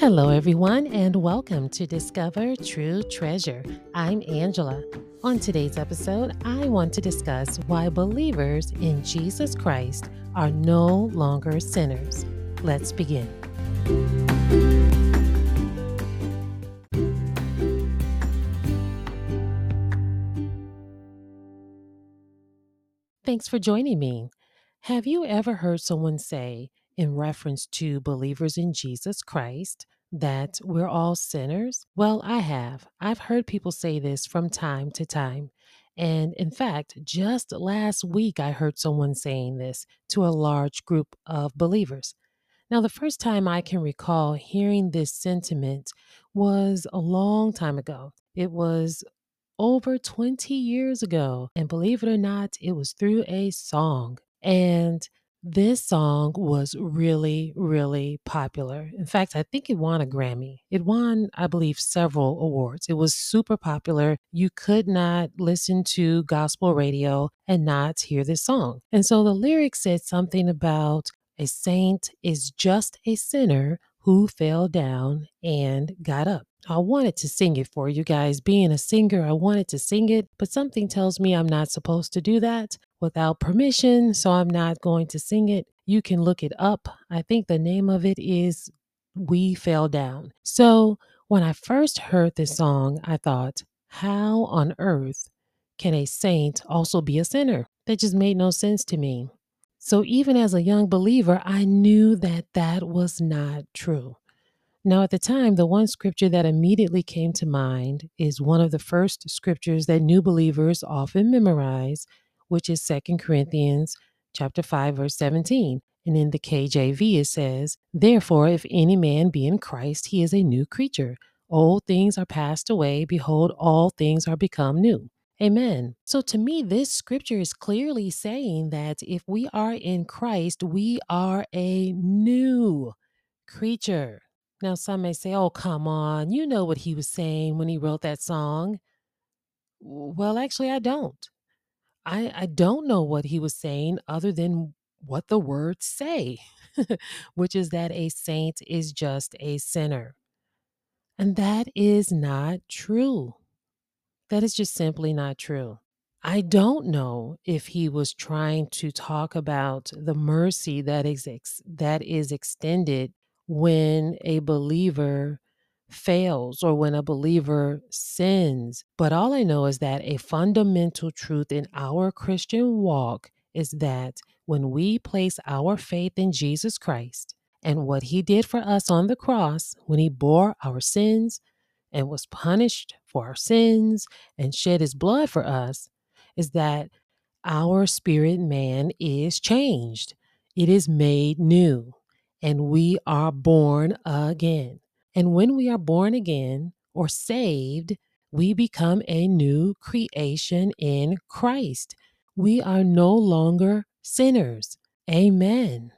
Hello, everyone, and welcome to Discover True Treasure. I'm Angela. On today's episode, I want to discuss why believers in Jesus Christ are no longer sinners. Let's begin. Thanks for joining me. Have you ever heard someone say, in reference to believers in Jesus Christ that mm-hmm. we're all sinners? Well, I have. I've heard people say this from time to time. And in fact, just last week, I heard someone saying this to a large group of believers. Now, the first time I can recall hearing this sentiment was a long time ago. It was over 20 years ago. And believe it or not, it was through a song. And this song was really, really popular. In fact, I think it won a Grammy. It won, I believe, several awards. It was super popular. You could not listen to gospel radio and not hear this song. And so the lyrics said something about a saint is just a sinner who fell down and got up. I wanted to sing it for you guys. Being a singer, I wanted to sing it, but something tells me I'm not supposed to do that without permission, so I'm not going to sing it. You can look it up. I think the name of it is We Fell Down. So when I first heard this song, I thought, how on earth can a saint also be a sinner? That just made no sense to me. So even as a young believer, I knew that that was not true. Now, at the time, the one scripture that immediately came to mind is one of the first scriptures that new believers often memorize, which is Second Corinthians chapter 5 verse 17. And in the KJV it says, "Therefore if any man be in Christ, he is a new creature. Old things are passed away; behold, all things are become new." Amen. So to me, this scripture is clearly saying that if we are in Christ, we are a new creature. Now, some may say, oh, come on, you know what he was saying when he wrote that song. Well, actually, I don't. I, I don't know what he was saying other than what the words say, which is that a saint is just a sinner. And that is not true. That is just simply not true. I don't know if he was trying to talk about the mercy that is ex- that is extended when a believer fails or when a believer sins. But all I know is that a fundamental truth in our Christian walk is that when we place our faith in Jesus Christ and what he did for us on the cross, when he bore our sins and was punished for our sins and shed his blood for us, is that our spirit man is changed. It is made new, and we are born again. And when we are born again or saved, we become a new creation in Christ. We are no longer sinners. Amen.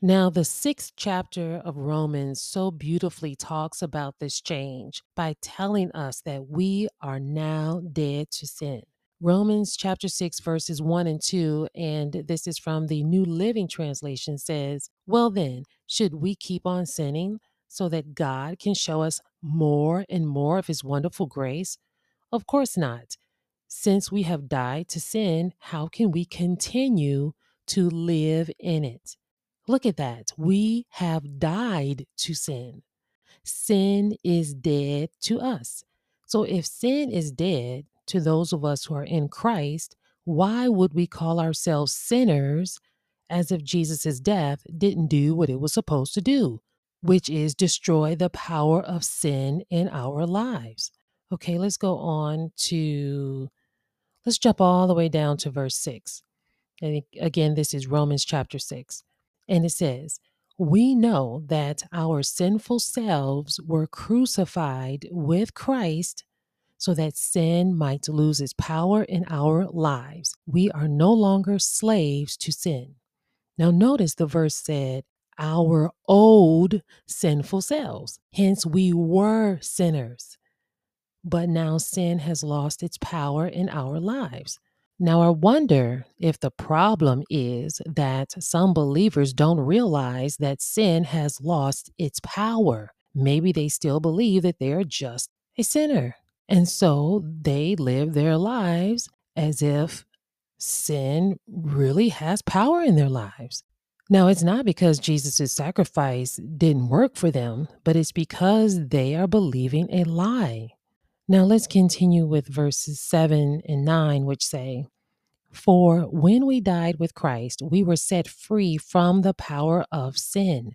Now, the sixth chapter of Romans so beautifully talks about this change by telling us that we are now dead to sin. Romans chapter 6, verses 1 and 2, and this is from the New Living Translation says, Well, then, should we keep on sinning so that God can show us more and more of his wonderful grace? Of course not. Since we have died to sin, how can we continue to live in it? Look at that. We have died to sin. Sin is dead to us. So if sin is dead, to those of us who are in Christ, why would we call ourselves sinners as if Jesus' death didn't do what it was supposed to do, which is destroy the power of sin in our lives? Okay, let's go on to, let's jump all the way down to verse 6. And again, this is Romans chapter 6. And it says, We know that our sinful selves were crucified with Christ so that sin might lose its power in our lives. We are no longer slaves to sin. Now, notice the verse said, our old sinful selves. Hence, we were sinners. But now sin has lost its power in our lives. Now, I wonder if the problem is that some believers don't realize that sin has lost its power. maybe they still believe that they are just a sinner. And so they live their lives as if sin really has power in their lives. Now, it's not because Jesus' sacrifice didn't work for them, but it's because they are believing a lie. Now, let's continue with verses 7 and 9, which say, For when we died with Christ, we were set free from the power of sin.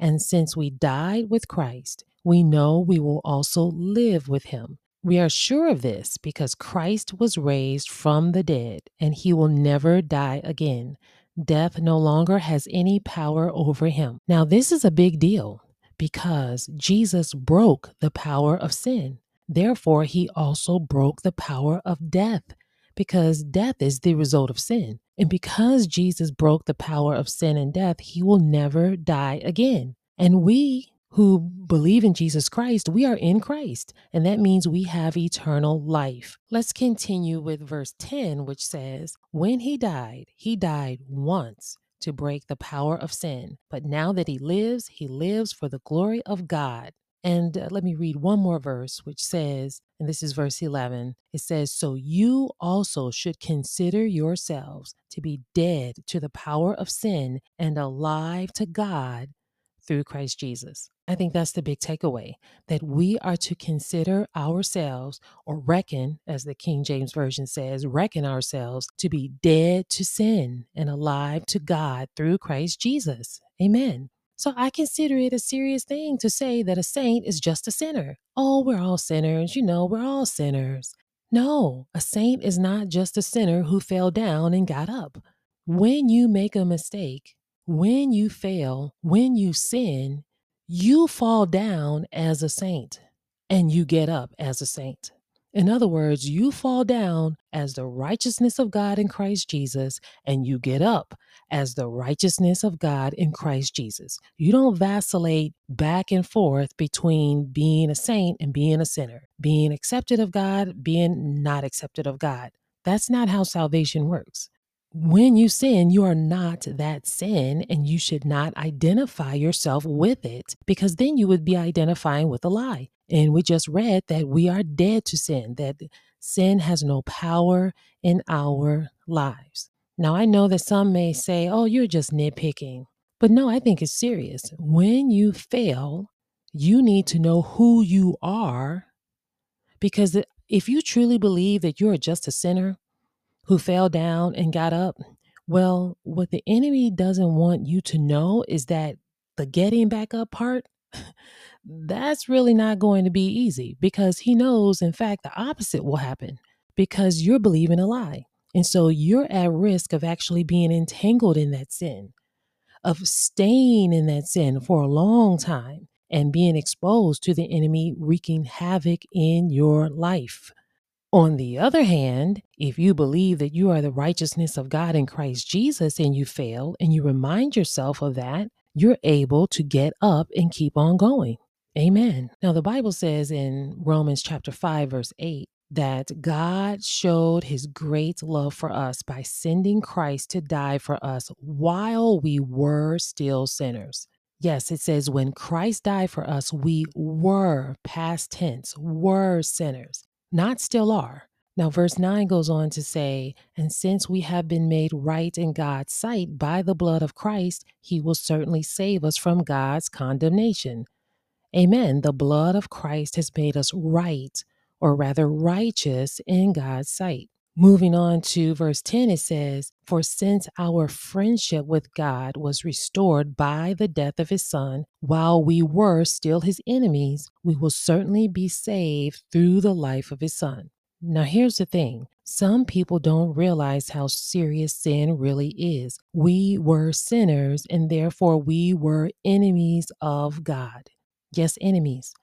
And since we died with Christ, we know we will also live with him. We are sure of this because Christ was raised from the dead and he will never die again. Death no longer has any power over him. Now, this is a big deal because Jesus broke the power of sin. Therefore, he also broke the power of death because death is the result of sin. And because Jesus broke the power of sin and death, he will never die again. And we who believe in Jesus Christ, we are in Christ, and that means we have eternal life. Let's continue with verse 10, which says, When he died, he died once to break the power of sin. But now that he lives, he lives for the glory of God. And uh, let me read one more verse, which says, and this is verse 11 it says, So you also should consider yourselves to be dead to the power of sin and alive to God through Christ Jesus. I think that's the big takeaway that we are to consider ourselves or reckon, as the King James Version says, reckon ourselves to be dead to sin and alive to God through Christ Jesus. Amen. So I consider it a serious thing to say that a saint is just a sinner. Oh, we're all sinners. You know, we're all sinners. No, a saint is not just a sinner who fell down and got up. When you make a mistake, when you fail, when you sin, you fall down as a saint and you get up as a saint. In other words, you fall down as the righteousness of God in Christ Jesus, and you get up as the righteousness of God in Christ Jesus. You don't vacillate back and forth between being a saint and being a sinner, being accepted of God, being not accepted of God. That's not how salvation works when you sin, you are not that sin, and you should not identify yourself with it because then you would be identifying with a lie. And we just read that we are dead to sin, that sin has no power in our lives. Now, I know that some may say, oh, you're just nitpicking. But no, I think it's serious. When you fail, you need to know who you are because if you truly believe that you're just a sinner, who fell down and got up. Well, what the enemy doesn't want you to know is that the getting back up part, that's really not going to be easy because he knows, in fact, the opposite will happen because you're believing a lie. And so you're at risk of actually being entangled in that sin, of staying in that sin for a long time and being exposed to the enemy wreaking havoc in your life. On the other hand, if you believe that you are the righteousness of God in Christ Jesus and you fail and you remind yourself of that, you're able to get up and keep on going. Amen. Now, the Bible says in Romans chapter 5, verse 8, that God showed his great love for us by sending Christ to die for us while we were still sinners. Yes, it says when Christ died for us, we were, past tense, were sinners not still are. Now, verse 9 goes on to say, And since we have been made right in God's sight by the blood of Christ, he will certainly save us from God's condemnation. Amen. The blood of Christ has made us right, or rather righteous, in God's sight. Moving on to verse 10, it says, For since our friendship with God was restored by the death of his son, while we were still his enemies, we will certainly be saved through the life of his son. Now, here's the thing some people don't realize how serious sin really is. We were sinners, and therefore we were enemies of God. Yes, enemies.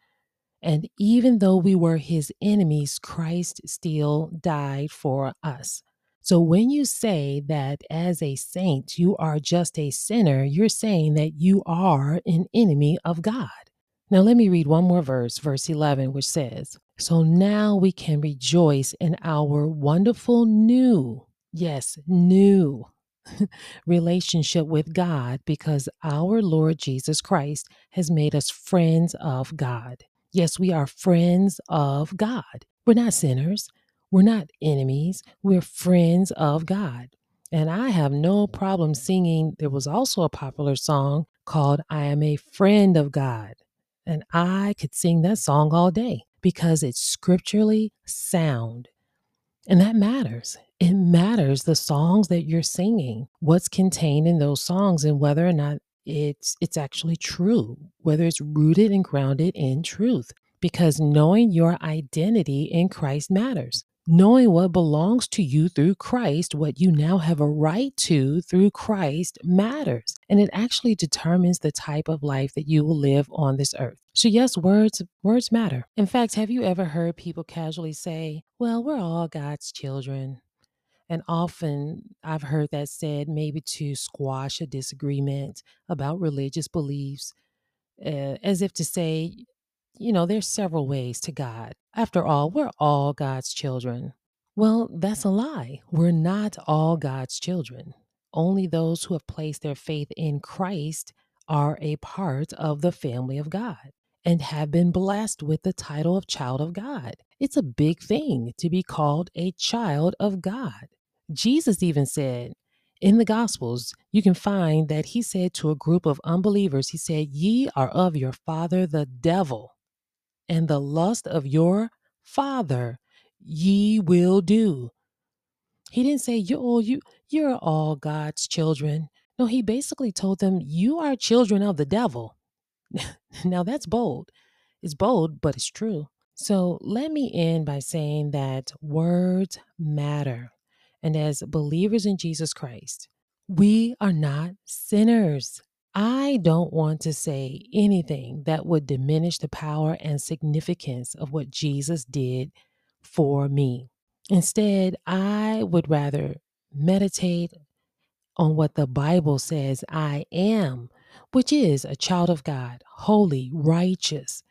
And even though we were his enemies, Christ still died for us. So when you say that as a saint, you are just a sinner, you're saying that you are an enemy of God. Now, let me read one more verse, verse 11, which says, So now we can rejoice in our wonderful new, yes, new relationship with God because our Lord Jesus Christ has made us friends of God. Yes, we are friends of God. We're not sinners. We're not enemies. We're friends of God. And I have no problem singing. There was also a popular song called I Am a Friend of God. And I could sing that song all day because it's scripturally sound. And that matters. It matters the songs that you're singing, what's contained in those songs, and whether or not it's it's actually true, whether it's rooted and grounded in truth. Because knowing your identity in Christ matters knowing what belongs to you through Christ, what you now have a right to through Christ matters. And it actually determines the type of life that you will live on this earth. So yes, words words matter. In fact, have you ever heard people casually say, "Well, we're all God's children." And often I've heard that said maybe to squash a disagreement about religious beliefs, uh, as if to say, you know, there's several ways to God. After all, we're all God's children. Well, that's a lie. We're not all God's children. Only those who have placed their faith in Christ are a part of the family of God and have been blessed with the title of child of God. It's a big thing to be called a child of God. Jesus even said in the Gospels, you can find that he said to a group of unbelievers, He said, Ye are of your father, the devil and the lust of your father ye will do. He didn't say you all you you're all God's children. No, he basically told them you are children of the devil. now that's bold. It's bold, but it's true. So let me end by saying that words matter. And as believers in Jesus Christ, we are not sinners. I don't want to say anything that would diminish the power and significance of what Jesus did for me. Instead, I would rather meditate on what the Bible says I am, which is a child of God, holy, righteous,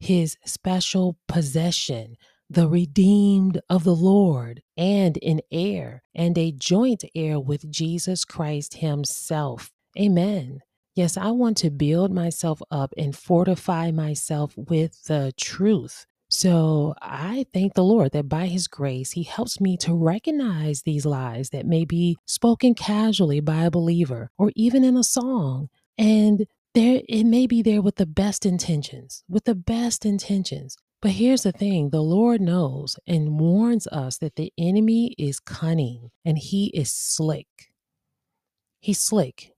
his special possession, the redeemed of the Lord, and an heir, and a joint heir with Jesus Christ himself. Amen. Yes, I want to build myself up and fortify myself with the truth. So I thank the Lord that by His grace, He helps me to recognize these lies that may be spoken casually by a believer or even in a song. And there, it may be there with the best intentions, with the best intentions. But here's the thing the Lord knows and warns us that the enemy is cunning and he is slick. He's slick.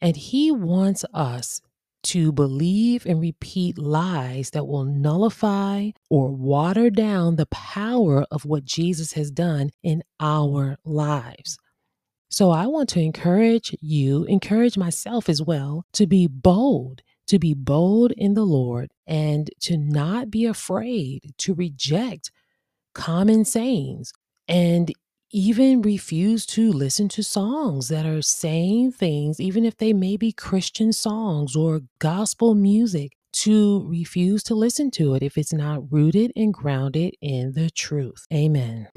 And he wants us to believe and repeat lies that will nullify or water down the power of what Jesus has done in our lives. So I want to encourage you, encourage myself as well, to be bold, to be bold in the Lord and to not be afraid to reject common sayings and even refuse to listen to songs that are saying things, even if they may be Christian songs or gospel music, to refuse to listen to it if it's not rooted and grounded in the truth. Amen.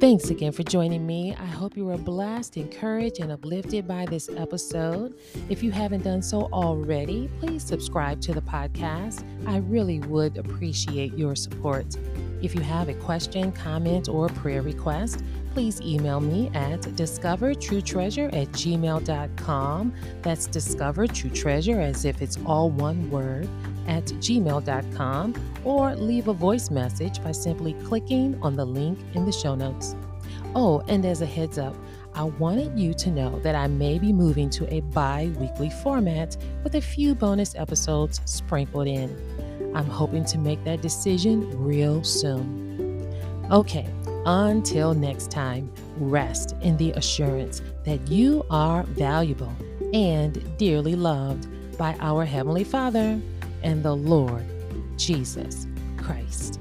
Thanks again for joining me. I hope you were blessed, encouraged, and uplifted by this episode. If you haven't done so already, please subscribe to the podcast. I really would appreciate your support. If you have a question, comment, or prayer request, please email me at discovertruetreasure at gmail.com. That's discover true treasure as if it's all one word at gmail.com or leave a voice message by simply clicking on the link in the show notes. Oh, and as a heads up, I wanted you to know that I may be moving to a bi weekly format with a few bonus episodes sprinkled in. I'm hoping to make that decision real soon. Okay, until next time, rest in the assurance that you are valuable and dearly loved by our Heavenly Father and the Lord Jesus Christ.